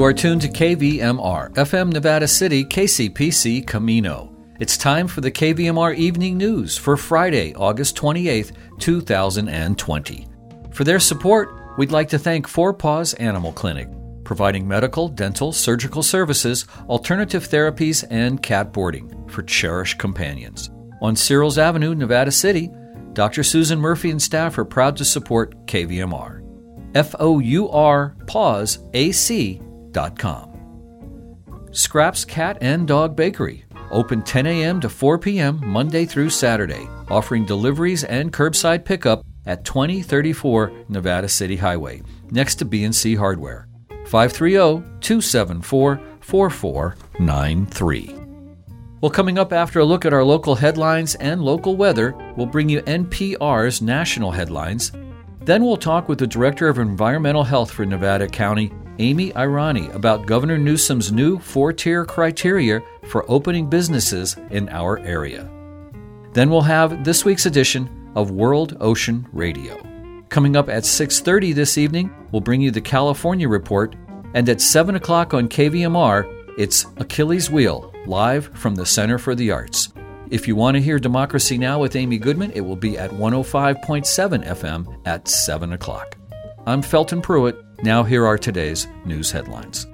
You are tuned to KVMR, FM Nevada City, KCPC Camino. It's time for the KVMR Evening News for Friday, August 28th, 2020. For their support, we'd like to thank Four Paws Animal Clinic, providing medical, dental, surgical services, alternative therapies, and cat boarding for cherished companions. On Searls Avenue, Nevada City, Dr. Susan Murphy and staff are proud to support KVMR. F O U R Paws AC Scraps Cat and Dog Bakery, open 10 a.m. to 4 p.m. Monday through Saturday, offering deliveries and curbside pickup at 2034 Nevada City Highway, next to B&C Hardware. 530-274-4493. Well, coming up after a look at our local headlines and local weather, we'll bring you NPR's national headlines. Then we'll talk with the Director of Environmental Health for Nevada County, Amy Irani about Governor Newsom's new four tier criteria for opening businesses in our area. Then we'll have this week's edition of World Ocean Radio. Coming up at 6:30 this evening, we'll bring you the California report, and at 7 o'clock on KVMR, it's Achilles Wheel, live from the Center for the Arts. If you want to hear Democracy Now! with Amy Goodman, it will be at 105.7 FM at 7 o'clock. I'm Felton Pruitt. Now, here are today's news headlines.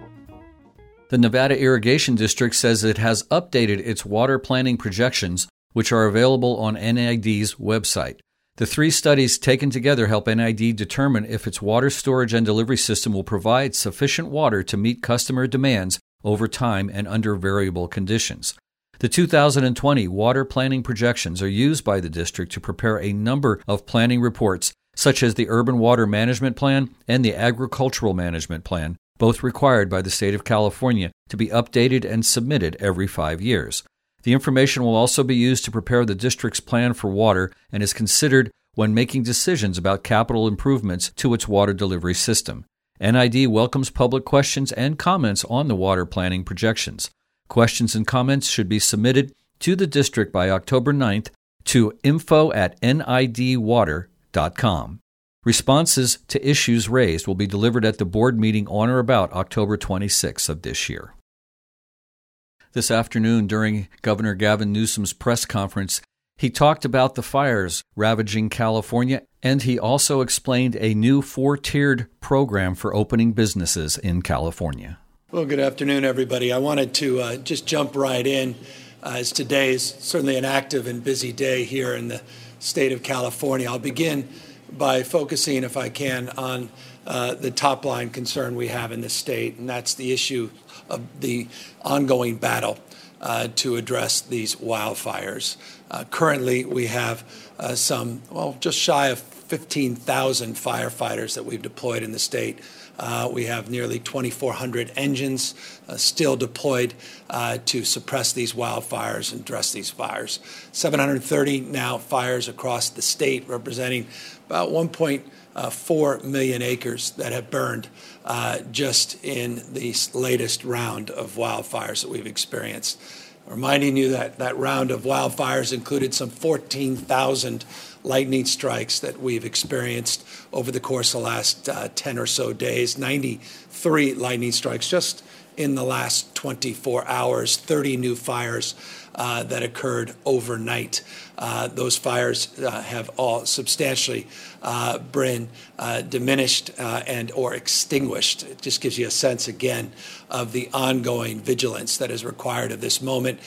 The Nevada Irrigation District says it has updated its water planning projections, which are available on NID's website. The three studies taken together help NID determine if its water storage and delivery system will provide sufficient water to meet customer demands over time and under variable conditions. The 2020 water planning projections are used by the district to prepare a number of planning reports such as the Urban Water Management Plan and the Agricultural Management Plan, both required by the state of California to be updated and submitted every five years. The information will also be used to prepare the district's plan for water and is considered when making decisions about capital improvements to its water delivery system. NID welcomes public questions and comments on the water planning projections. Questions and comments should be submitted to the district by October 9th to info at Responses to issues raised will be delivered at the board meeting on or about October 26 of this year. This afternoon, during Governor Gavin Newsom's press conference, he talked about the fires ravaging California, and he also explained a new four tiered program for opening businesses in California. Well, good afternoon, everybody. I wanted to uh, just jump right in, uh, as today is certainly an active and busy day here in the state of California. I'll begin by focusing, if I can, on uh, the top line concern we have in the state, and that's the issue of the ongoing battle uh, to address these wildfires. Uh, currently, we have uh, some, well, just shy of 15,000 firefighters that we've deployed in the state uh, we have nearly 2,400 engines uh, still deployed uh, to suppress these wildfires and address these fires. 730 now fires across the state, representing about 1.4 million acres that have burned uh, just in the latest round of wildfires that we've experienced. Reminding you that that round of wildfires included some 14,000 lightning strikes that we've experienced over the course of the last uh, 10 or so days. 93 lightning strikes just in the last 24 hours, 30 new fires uh, that occurred overnight. Uh, those fires uh, have all substantially uh, been uh, diminished uh, and or extinguished. It just gives you a sense again of the ongoing vigilance that is required of this moment,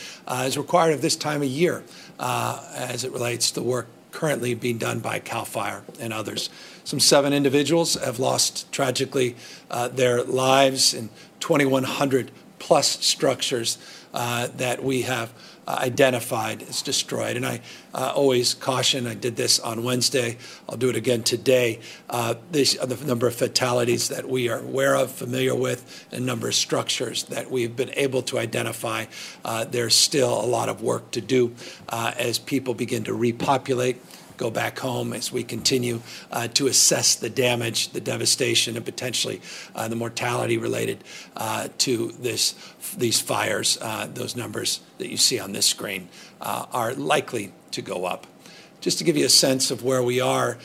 is required of this time of year as it relates to work currently being done by CAL FIRE and others. Some seven individuals have lost tragically uh, their lives in 2,100 plus structures uh, that we have identified as destroyed. And I uh, always caution, I did this on Wednesday, I'll do it again today. Uh, this, the number of fatalities that we are aware of, familiar with, and number of structures that we've been able to identify. Uh, there's still a lot of work to do uh, as people begin to repopulate go back home as we continue uh, to assess the damage, the devastation, and potentially uh, the mortality related uh, to this, these fires. Uh, those numbers that you see on this screen uh, are likely to go up. Just to give you a sense of where we are,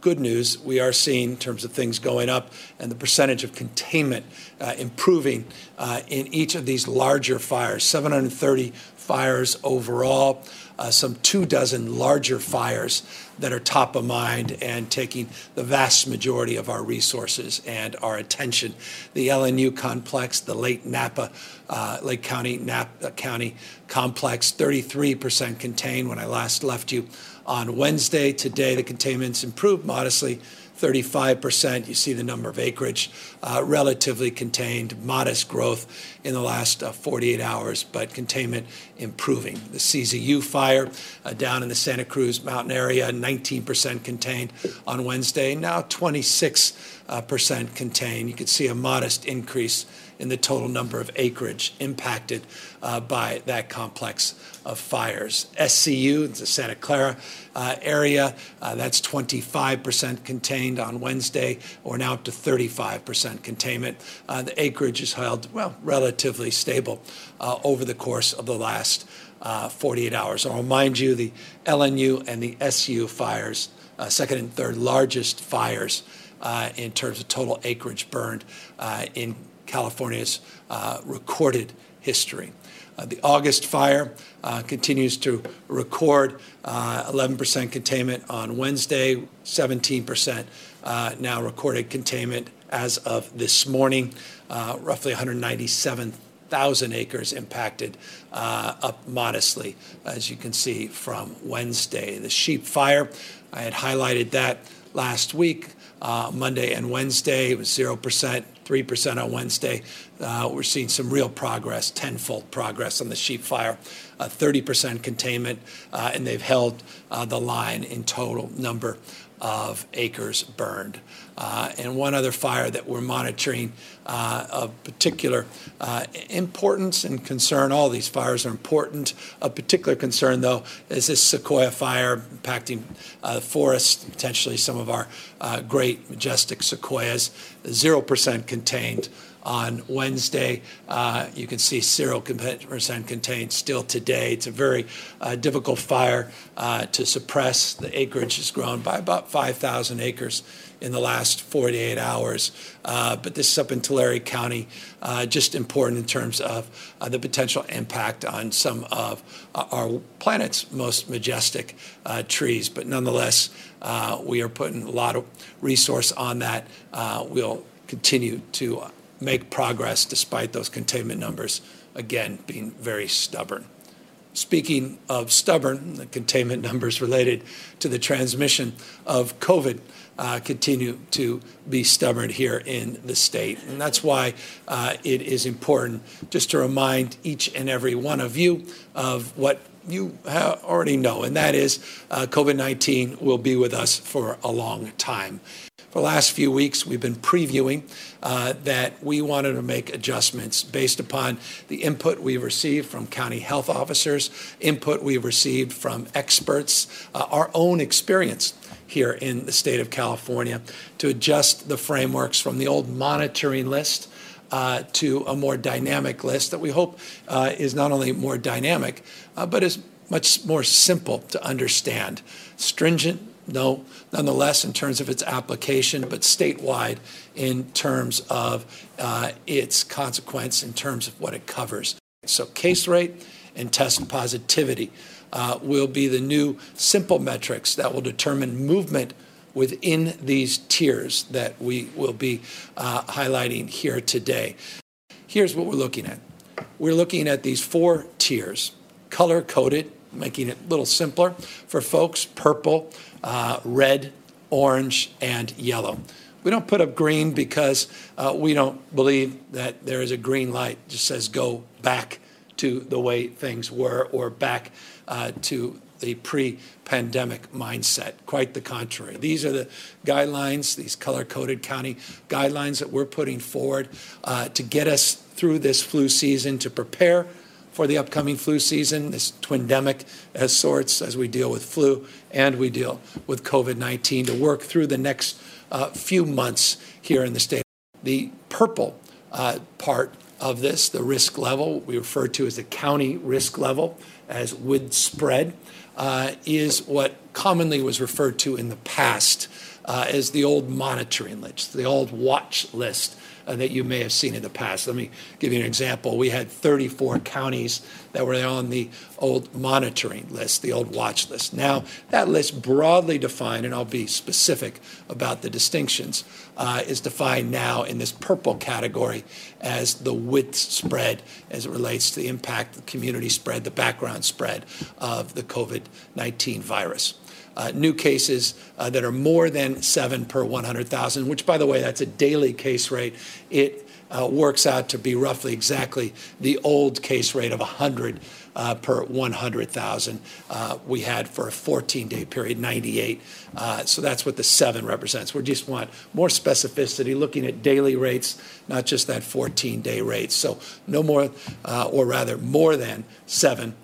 good news. We are seeing, in terms of things going up and the percentage of containment uh, improving uh, in each of these larger fires 730 fires overall, some two dozen larger fires that are top of mind and taking the vast majority of our resources and our attention. The LNU complex, the Lake Napa, uh, Lake County, Napa County complex, 33% contained when I last left you on Wednesday. Today, the containment's improved modestly 35%. You see the number of acreage uh, relatively contained, modest growth in the last uh, 48 hours, but containment improving. The CZU fire uh, down in the Santa Cruz Mountain area, 19% contained on Wednesday, now 26% contained. You can see a modest increase in the total number of acreage impacted uh, by that complex of fires. SCU, the Santa Clara uh, area, uh, that's 25% contained on Wednesday. We're now up to 35% containment. Uh, the acreage is held, well, relatively stable uh, over the course of the last uh, 48 hours. I'll remind you the LNU and the SU fires, second and third largest fires in terms of total acreage burned in California's uh, recorded history. Uh, the August fire uh, continues to record 11% uh, containment on Wednesday, 17% uh, now recorded containment as of this morning, uh, roughly 197,000 acres impacted, up modestly, as you can see from Wednesday. The sheep fire, I had highlighted that last week. Uh, Monday and Wednesday. It was 0%, 3% on Wednesday. Uh, we're seeing some real progress, tenfold progress on the sheep fire, uh, 30% containment, and they've held uh, the line in total number of acres burned. Uh, and one other fire that we're monitoring uh, of particular uh, importance and concern. All these fires are important. Of particular concern, though, is this Sequoia fire impacting uh, forests, potentially some of our uh, great majestic sequoias. Zero percent contained on Wednesday. Uh, you can see 0% contained still today. It's a very uh, difficult fire uh, to suppress. The acreage has grown by about 5,000 acres in the last 48 hours. Uh, but this is up in Tulare County, uh, just important in terms of uh, the potential impact on some of our planet's most majestic trees. But nonetheless, we are putting a lot of resource on that. We'll continue to make progress despite those containment numbers, again, being very stubborn. Speaking of stubborn, the containment numbers related to the transmission of COVID uh, continue to be stubborn here in the state. And that's why uh, it is important just to remind each and every one of you of what you already know, and that is uh, COVID 19 will be with us for a long time. For the last few weeks, we've been previewing uh, that we wanted to make adjustments based upon the input we've received from county health officers, input we've received from experts, uh, our own experience here in the state of California to adjust the frameworks from the old monitoring list uh, to a more dynamic list that we hope uh, is not only more dynamic, uh, but is much more simple to understand. Stringent, no, nonetheless, in terms of its application, but statewide in terms of uh, its consequence, in terms of what it covers. So, case rate and test positivity uh, will be the new simple metrics that will determine movement within these tiers that we will be uh, highlighting here today. Here's what we're looking at we're looking at these four tiers color coded, making it a little simpler for folks purple, uh, red, orange, and yellow. We don't put up green because uh, we don't believe that there is a green light. Just says go back to the way things were or back uh, to the pre pandemic mindset. Quite the contrary. These are the guidelines, these color coded county guidelines that we're putting forward uh, to get us through this flu season, to prepare for the upcoming flu season, this twindemic as sorts, as we deal with flu and we deal with COVID 19, to work through the next uh, few months here in the state. The purple uh, part of this, the risk level, we refer to as the county risk level, as would spread, uh, is what commonly was referred to in the past uh, is the old monitoring list, the old watch list uh, that you may have seen in the past. Let me give you an example. We had 34 counties that were on the old monitoring list, the old watch list. Now, that list, broadly defined, and I'll be specific about the distinctions, uh, is defined now in this purple category as the width spread as it relates to the impact, the community spread, the background spread of the COVID 19 virus uh, new cases uh, that are more than seven per 100,000, which, by the way, that's a daily case rate. It uh, works out to be roughly exactly the old case rate of 100 uh, per 100,000 uh, we had for a 14 day period, 98. Uh, so that's what the seven represents. We just want more specificity, looking at daily rates, not just that 14 day rate. So no more, or rather, more than seven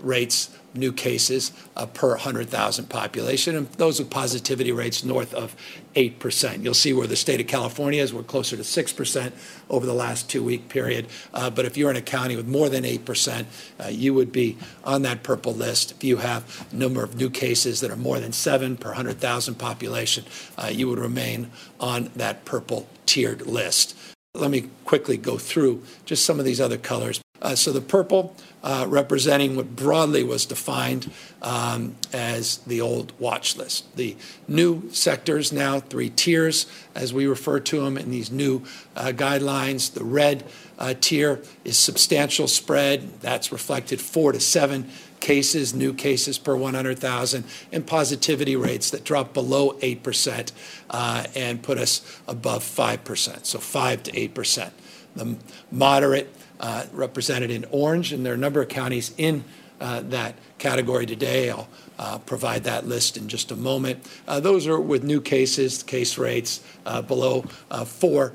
rates new cases uh, per 100,000 population, and those with positivity rates north of 8%. You'll see where the state of California is. We're closer to 6% over the last two week period. Uh, but if you're in a county with more than 8%, uh, you would be on that purple list. If you have a number of new cases that are more than seven per 100,000 population, uh, you would remain on that purple tiered list. Let me quickly go through just some of these other colors. Uh, so the purple uh, representing what broadly was defined um, as the old watch list. The new sectors now, three tiers, as we refer to them in these new uh, guidelines. The red uh, tier is substantial spread. That's reflected four to seven cases, new cases per 100,000, and positivity rates that drop below 8% uh, and put us above 5%, so 5 to 8%. The moderate uh, represented in orange, and there are a number of counties in uh, that category today. I'll uh, provide that list in just a moment. Uh, those are with new cases, case rates uh, below uh, 4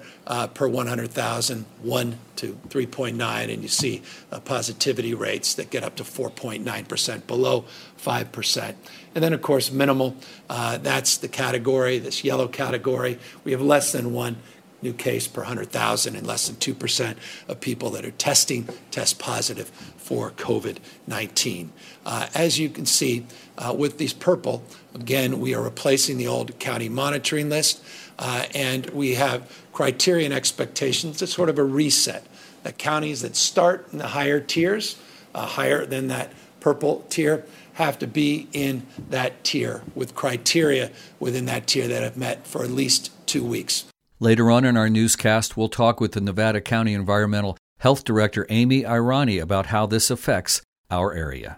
per 100,000, 1 to 3.9, and you see positivity rates that get up to 4.9%, below 5%. And then, of course, minimal, that's the category, this yellow category. We have less than one new case per 100,000 and less than 2% of people that are testing test positive for COVID 19. Uh, as you can see uh, with these purple, again, we are replacing the old county monitoring list uh, and we have criteria and expectations. It's sort of a reset. The counties that start in the higher tiers, uh, higher than that purple tier, have to be in that tier with criteria within that tier that have met for at least two weeks. Later on in our newscast, we'll talk with the Nevada County Environmental Health Director Amy Irani about how this affects our area.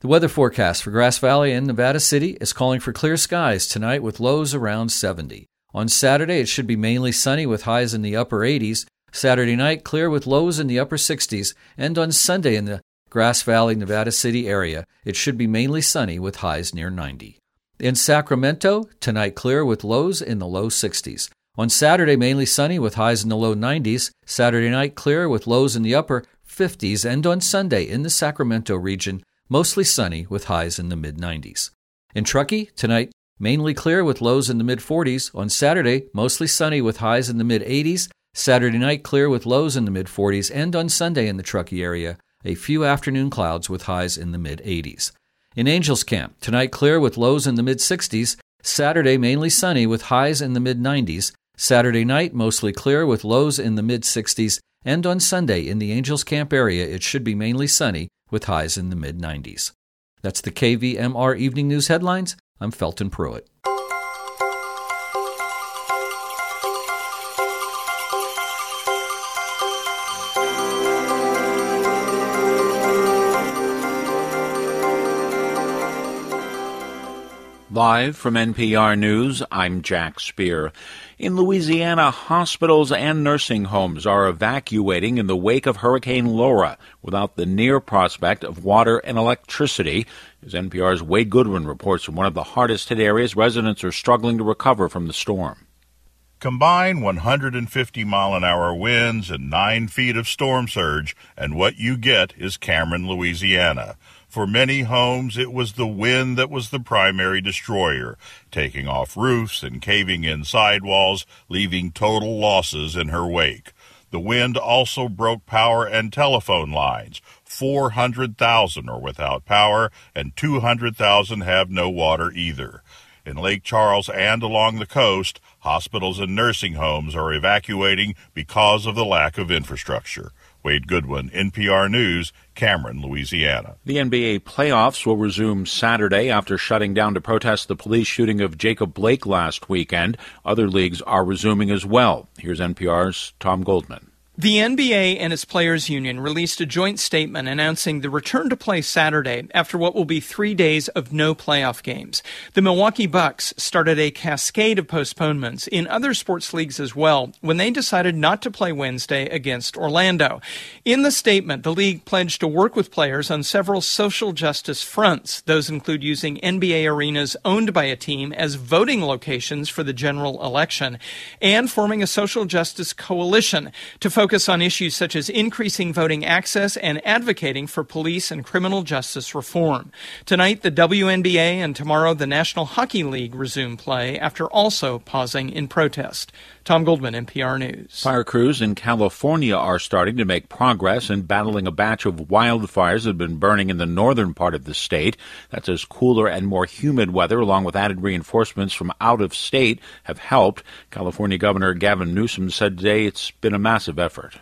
The weather forecast for Grass Valley and Nevada City is calling for clear skies tonight with lows around 70. On Saturday, it should be mainly sunny with highs in the upper 80s. Saturday night, clear with lows in the upper 60s. And on Sunday, in the Grass Valley, Nevada City area, it should be mainly sunny with highs near 90. In Sacramento, tonight clear with lows in the low 60s. On Saturday, mainly sunny with highs in the low 90s. Saturday night, clear with lows in the upper 50s. And on Sunday, in the Sacramento region, mostly sunny with highs in the mid 90s. In Truckee, tonight, mainly clear with lows in the mid 40s. On Saturday, mostly sunny with highs in the mid 80s. Saturday night, clear with lows in the mid 40s. And on Sunday in the Truckee area, a few afternoon clouds with highs in the mid 80s. In Angels Camp, tonight clear with lows in the mid 60s. Saturday, mainly sunny with highs in the mid 90s. Saturday night, mostly clear with lows in the mid 60s, and on Sunday in the Angels Camp area, it should be mainly sunny with highs in the mid 90s. That's the KVMR Evening News headlines. I'm Felton Pruitt. Live from NPR News, I'm Jack Speer. In Louisiana, hospitals and nursing homes are evacuating in the wake of Hurricane Laura without the near prospect of water and electricity. As NPR's Wade Goodwyn reports from one of the hardest hit areas, residents are struggling to recover from the storm. Combine 150 mile an hour winds and 9 feet of storm surge, and what you get is Cameron, Louisiana. For many homes, it was the wind that was the primary destroyer, taking off roofs and caving in sidewalls, leaving total losses in her wake. The wind also broke power and telephone lines. 400,000 are without power, and 200,000 have no water either. In Lake Charles and along the coast, hospitals and nursing homes are evacuating because of the lack of infrastructure. Wade Goodwyn, NPR News, Cameron, Louisiana. The NBA playoffs will resume Saturday after shutting down to protest the police shooting of Jacob Blake last weekend. Other leagues are resuming as well. Here's NPR's Tom Goldman. The NBA and its players union released a joint statement announcing the return to play Saturday after what will be 3 days of no playoff games. The Milwaukee Bucks started a cascade of postponements in other sports leagues as well when they decided not to play Wednesday against Orlando. In the statement, the league pledged to work with players on several social justice fronts. Those include using NBA arenas owned by a team as voting locations for the general election and forming a social justice coalition to focus focus on issues such as increasing voting access and advocating for police and criminal justice reform. Tonight, the WNBA and tomorrow, the National Hockey League resume play after also pausing in protest. Tom Goldman, NPR News. Fire crews in California are starting to make progress in battling a batch of wildfires that have been burning in the northern part of the state. That's as cooler and more humid weather, along with added reinforcements from out of state, have helped. California Governor Gavin Newsom said today it's been a massive effort.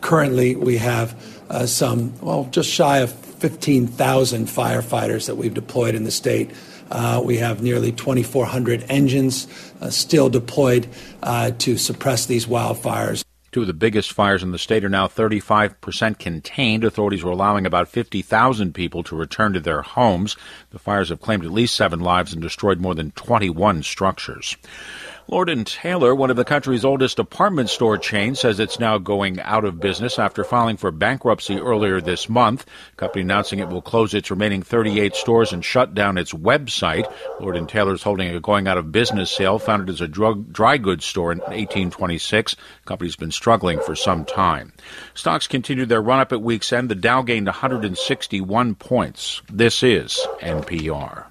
Currently, we have uh, some, well, just shy of 15,000 firefighters that we've deployed in the state. Uh, we have nearly 2,400 engines still deployed uh, to suppress these wildfires. Two of the biggest fires in the state are now 35% contained. Authorities were allowing about 50,000 people to return to their homes. The fires have claimed at least seven lives and destroyed more than 21 structures. Lord and Taylor, one of the country's oldest department store chains, says it's now going out of business after filing for bankruptcy earlier this month. The company announcing it will close its remaining 38 stores and shut down its website. Lord Taylor is holding a going out of business sale, founded as a drug, dry goods store in 1826. The company's been struggling for some time. Stocks continued their run up at week's end. The Dow gained 161 points. This is NPR.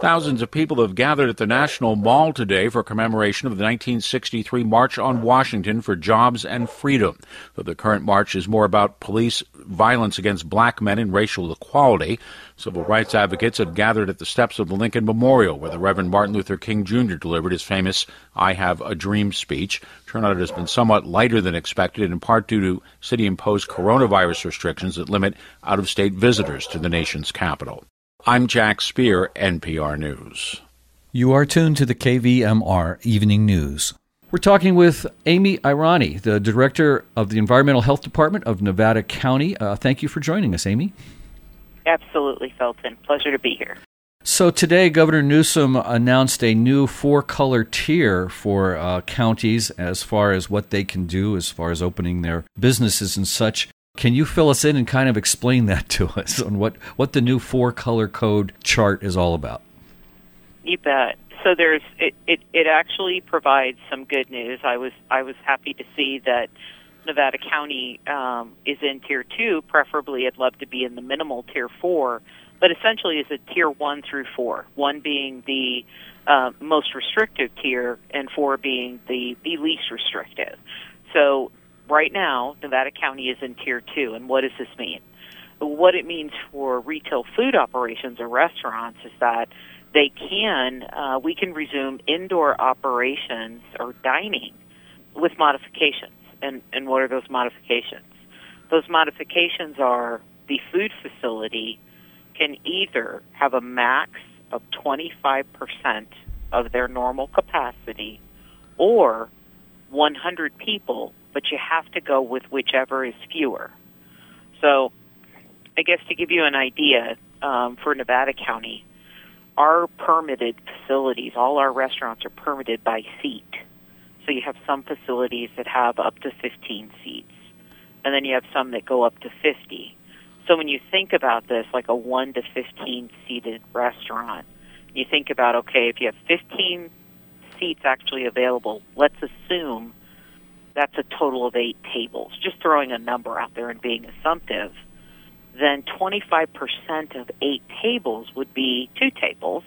Thousands of people have gathered at the National Mall today for commemoration of the 1963 March on Washington for Jobs and Freedom. Though the current march is more about police violence against black men and racial equality, civil rights advocates have gathered at the steps of the Lincoln Memorial, where the Reverend Martin Luther King Jr. delivered his famous I Have a Dream speech. Turnout has been somewhat lighter than expected, in part due to city imposed coronavirus restrictions that limit out of state visitors to the nation's capital. I'm Jack Speer, NPR News. You are tuned to the KVMR Evening News. We're talking with Amy Irani, the Director of the Environmental Health Department of Nevada County. Uh, thank you for joining us, Amy. Absolutely, Felton. Pleasure to be here. So today, Governor Newsom announced a new four-color tier for uh, counties as far as what they can do, as far as opening their businesses and such. Can you fill us in and kind of explain that to us on what, what the new four color code chart is all about? You bet. So there's it, it, it actually provides some good news. I was I was happy to see that Nevada County um, is in tier two. Preferably, I'd love to be in the minimal tier four, but essentially is a tier one through four. One being the uh, most restrictive tier, and four being the the least restrictive. So right now, Nevada County is in tier two. And what does this mean? What it means for retail food operations or restaurants is that they can, uh, we can resume indoor operations or dining with modifications. And, and what are those modifications? Those modifications are the food facility can either have a max of 25% of their normal capacity or 100 people but you have to go with whichever is fewer. So, I guess to give you an idea, um, for Nevada County, our permitted facilities, all our restaurants are permitted by seat. So you have some facilities that have up to 15 seats, and then you have some that go up to 50. So when you think about this, like a 1 to 15 seated restaurant, you think about okay, if you have 15 seats actually available, let's assume that's a total of eight tables. Just throwing a number out there and being assumptive, then 25% of eight tables would be two tables.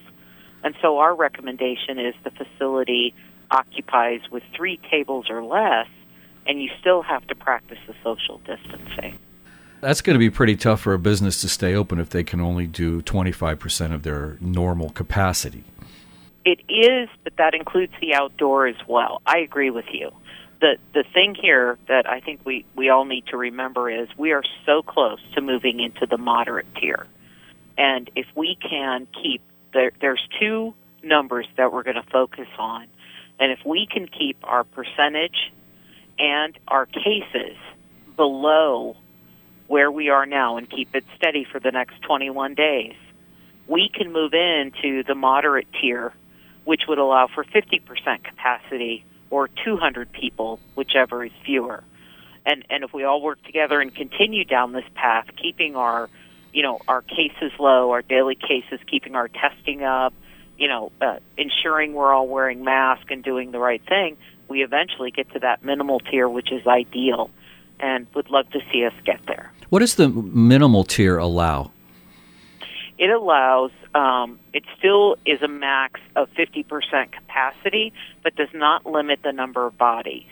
And so our recommendation is the facility occupies with three tables or less, and you still have to practice the social distancing. That's going to be pretty tough for a business to stay open if they can only do 25% of their normal capacity. It is, but that includes the outdoor as well. I agree with you. The the thing here that I think we, we all need to remember is we are so close to moving into the moderate tier. And if we can keep there there's two numbers that we're going to focus on. And if we can keep our percentage and our cases below where we are now and keep it steady for the next 21 days, we can move into the moderate tier, which would allow for 50% capacity or 200 people, whichever is fewer. And and if we all work together and continue down this path, keeping our you know our cases low, our daily cases, keeping our testing up, you know, uh, ensuring we're all wearing masks and doing the right thing, we eventually get to that minimal tier, which is ideal, and would love to see us get there. What does the minimal tier allow? It allows, um, it still is a max of 50% capacity, but does not limit the number of bodies.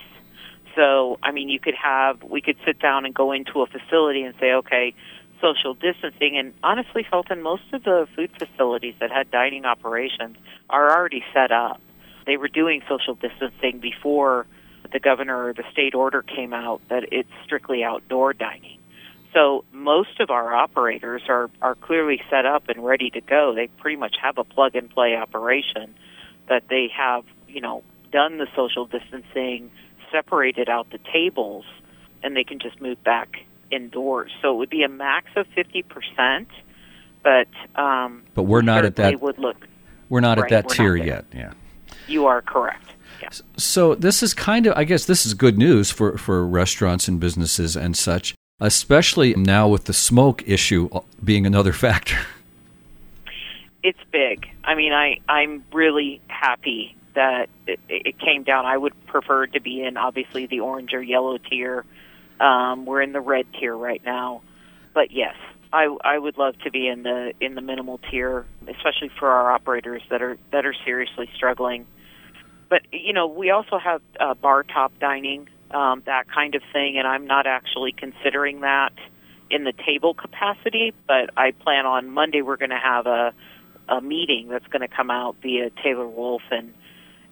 So, I mean, you could have, we could sit down and go into a facility and say, okay, social distancing. And honestly, Felton, most of the food facilities that had dining operations are already set up. They were doing social distancing before the governor or the state order came out that it's strictly outdoor dining. So most of our operators are, are clearly set up and ready to go. They pretty much have a plug and play operation that they have, you know, done the social distancing, separated out the tables, and they can just move back indoors. So it would be a max of 50%, but um, but we're not at that would look We're not right, at that tier yet. Yeah. You are correct. Yeah. So this is kind of I guess this is good news for for restaurants and businesses and such, especially now with the smoke issue being another factor. It's big. I mean, I I'm really happy that it, it came down. I would prefer to be in obviously the orange or yellow tier. Um, we're in the red tier right now, but yes, I I would love to be in the in the minimal tier, especially for our operators that are that are seriously struggling. But you know, we also have uh, bar top dining, um, that kind of thing, and I'm not actually considering that in the table capacity. But I plan on Monday we're going to have a a meeting that's going to come out via Taylor Wolfe and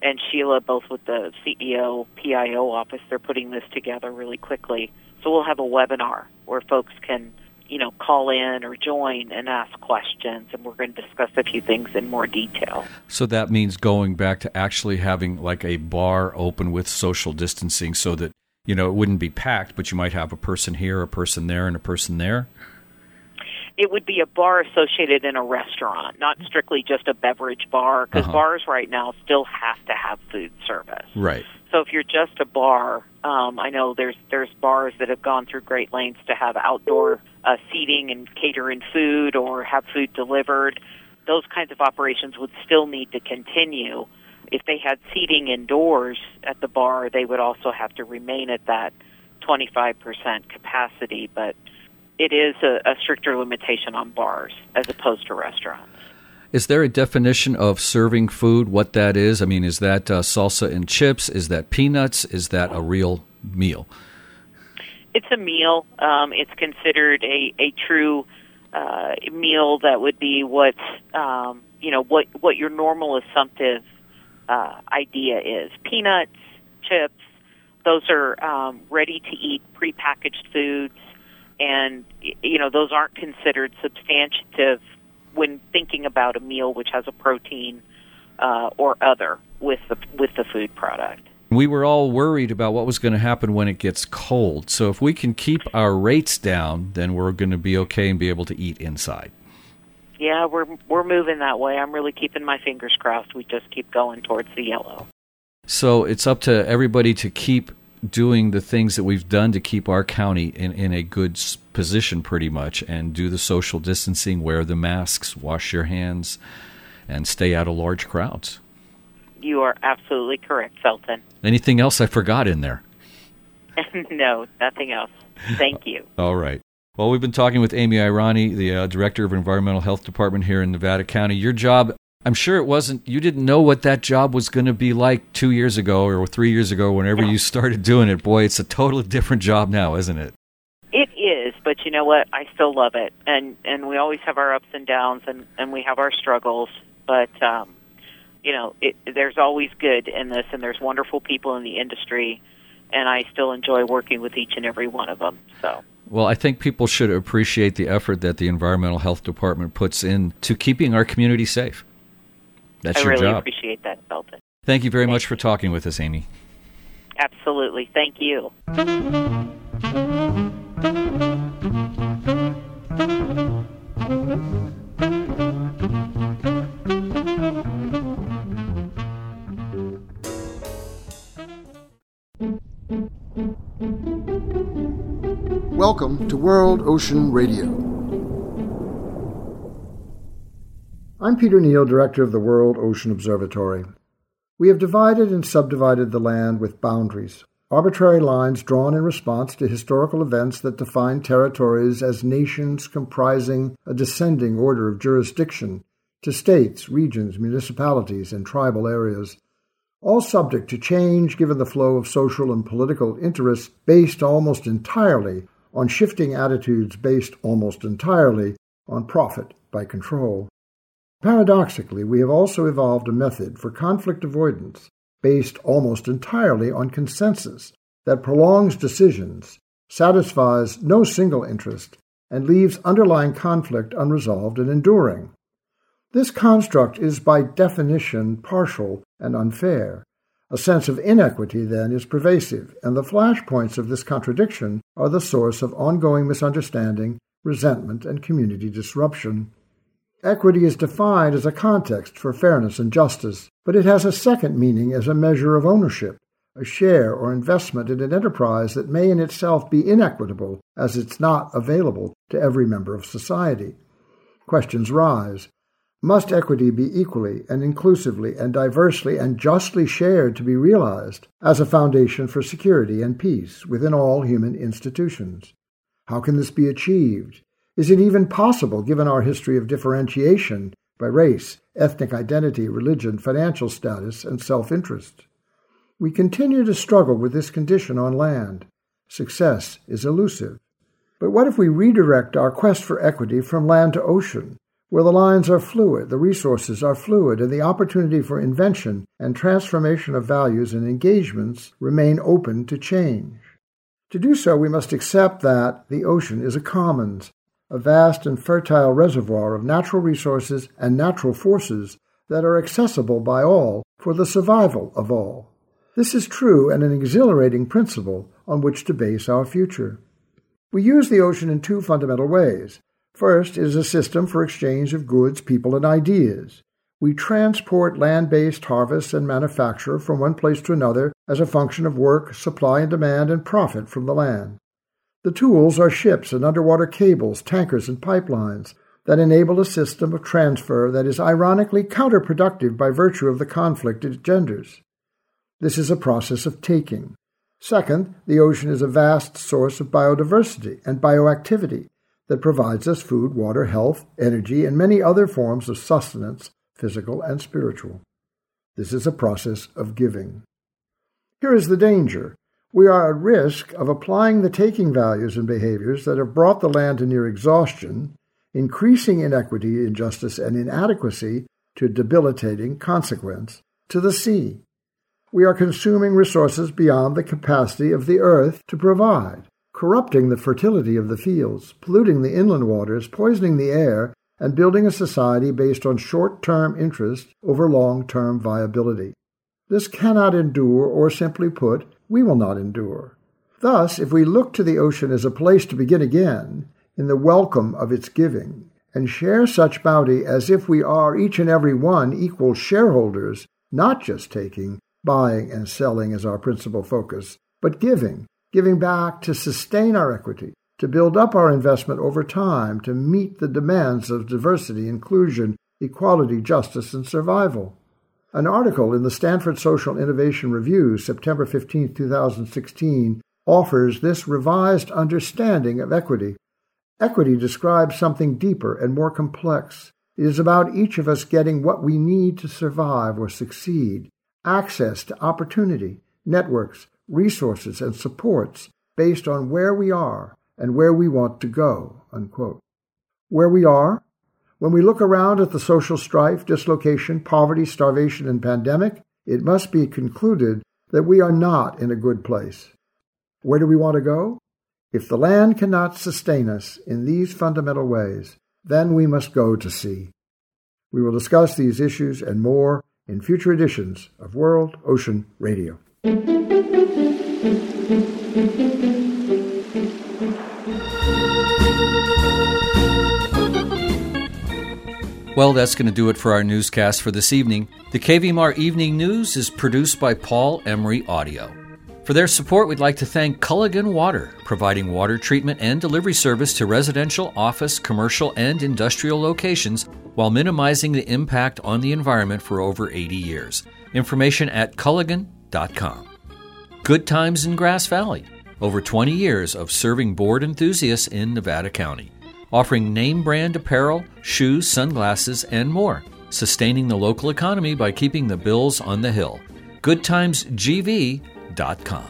and Sheila, both with the CEO PIO office. They're putting this together really quickly, so we'll have a webinar where folks can you know, call in or join and ask questions, and we're going to discuss a few things in more detail. So that means going back to actually having like a bar open with social distancing so that, you know, it wouldn't be packed, but you might have a person here, a person there, and a person there? It would be a bar associated in a restaurant, not strictly just a beverage bar, because Uh-huh. bars right now still have to have food service. Right. So if you're just a bar, um, I know there's there's bars that have gone through great lengths to have outdoor uh, seating and cater in food or have food delivered. Those kinds of operations would still need to continue. If they had seating indoors at the bar, they would also have to remain at that 25% capacity. But it is a, a stricter limitation on bars as opposed to restaurants. Is there a definition of serving food, what that is? I mean, is that uh, salsa and chips? Is that peanuts? Is that a real meal? It's a meal. Um, it's considered a, a true uh, meal that would be what um, you know what what your normal assumptive uh, idea is. Peanuts, chips, those are um, ready to eat prepackaged foods, and you know those aren't considered substantive when thinking about a meal which has a protein uh, or other with the with the food product. We were all worried about what was going to happen when it gets cold. So if we can keep our rates down, then we're going to be okay and be able to eat inside. Yeah, we're we're moving that way. I'm really keeping my fingers crossed. We just keep going towards the yellow. So it's up to everybody to keep doing the things that we've done to keep our county in, in a good position, pretty much, and do the social distancing, wear the masks, wash your hands, and stay out of large crowds. You are absolutely correct, Felton. Anything else I forgot in there? no, nothing else. Thank you. All right. Well, we've been talking with Amy Irani, the uh, Director of Environmental Health Department here in Nevada County. Your job, I'm sure it wasn't, you didn't know what that job was going to be like two years ago or three years ago, whenever you started doing it. Boy, it's a totally different job now, isn't it? But you know what? I still love it, and and we always have our ups and downs, and and we have our struggles, but um, you know, it, there's always good in this, and there's wonderful people in the industry, and I still enjoy working with each and every one of them. So. Well, I think people should appreciate the effort that the Environmental Health Department puts in to keeping our community safe. That's I your really job. appreciate that, Felton. Thank you very much for talking with us, Amy. Absolutely. Thank you. Welcome to World Ocean Radio. I'm Peter Neill, Director of the World Ocean Observatory. We have divided and subdivided the land with boundaries, arbitrary lines drawn in response to historical events that define territories as nations comprising a descending order of jurisdiction to states, regions, municipalities, and tribal areas, all subject to change given the flow of social and political interests based almost entirely on shifting attitudes based almost entirely on profit by control. Paradoxically, we have also evolved a method for conflict avoidance based almost entirely on consensus that prolongs decisions, satisfies no single interest, and leaves underlying conflict unresolved and enduring. This construct is by definition partial and unfair. A sense of inequity, then, is pervasive, and the flashpoints of this contradiction are the source of ongoing misunderstanding, resentment, and community disruption. Equity is defined as a context for fairness and justice, but it has a second meaning as a measure of ownership, a share or investment in an enterprise that may in itself be inequitable as it's not available to every member of society. Questions rise. Must equity be equally and inclusively and diversely and justly shared to be realized as a foundation for security and peace within all human institutions? How can this be achieved? Is it even possible, given our history of differentiation by race, ethnic identity, religion, financial status, and self interest? We continue to struggle with this condition on land. Success is elusive. But what if we redirect our quest for equity from land to ocean, where the lines are fluid, the resources are fluid, and the opportunity for invention and transformation of values and engagements remain open to change? To do so, we must accept that the ocean is a commons, a vast and fertile reservoir of natural resources and natural forces that are accessible by all for the survival of all. This is true and an exhilarating principle on which to base our future. We use the ocean in two fundamental ways. First, it is a system for exchange of goods, people, and ideas. We transport land based harvests and manufacture from one place to another as a function of work, supply and demand, and profit from the land. The tools are ships and underwater cables, tankers, and pipelines that enable a system of transfer that is ironically counterproductive by virtue of the conflict it genders. This is a process of taking. Second, the ocean is a vast source of biodiversity and bioactivity that provides us food, water, health, energy, and many other forms of sustenance, physical and spiritual. This is a process of giving. Here is the danger we are at risk of applying the taking values and behaviors that have brought the land to near exhaustion, increasing inequity, injustice, and inadequacy to debilitating consequence to the sea. We are consuming resources beyond the capacity of the earth to provide, corrupting the fertility of the fields, polluting the inland waters, poisoning the air, and building a society based on short term interest over long term viability. This cannot endure, or simply put, we will not endure. Thus, if we look to the ocean as a place to begin again, in the welcome of its giving, and share such bounty as if we are each and every one equal shareholders, not just taking, buying, and selling as our principal focus, but giving, giving back to sustain our equity, to build up our investment over time, to meet the demands of diversity, inclusion, equality, justice, and survival. An article in the Stanford Social Innovation Review, September 15, 2016, offers this revised understanding of equity. Equity describes something deeper and more complex. It is about each of us getting what we need to survive or succeed access to opportunity, networks, resources, and supports based on where we are and where we want to go. Unquote. Where we are, when we look around at the social strife, dislocation, poverty, starvation, and pandemic, it must be concluded that we are not in a good place. Where do we want to go? If the land cannot sustain us in these fundamental ways, then we must go to sea. We will discuss these issues and more in future editions of World Ocean Radio. Well, that's going to do it for our newscast for this evening. The KVMR Evening News is produced by Paul Emery Audio. For their support, we'd like to thank Culligan Water, providing water treatment and delivery service to residential, office, commercial, and industrial locations while minimizing the impact on the environment for over 80 years. Information at culligan.com. Good Times in Grass Valley, over 20 years of serving board enthusiasts in Nevada County offering name brand apparel, shoes, sunglasses, and more, sustaining the local economy by keeping the bills on the hill. GoodTimesGV.com.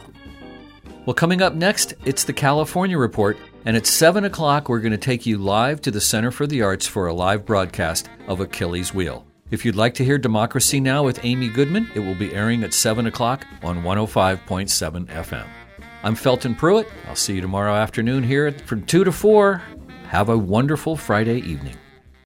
Well, coming up next, it's the California Report, and at 7 o'clock, we're going to take you live to the Center for the Arts for a live broadcast of Achilles' Wheel. If you'd like to hear Democracy Now! with Amy Goodman, it will be airing at 7 o'clock on 105.7 FM. I'm Felton Pruitt. I'll see you tomorrow afternoon here from 2 to 4 have a wonderful Friday evening.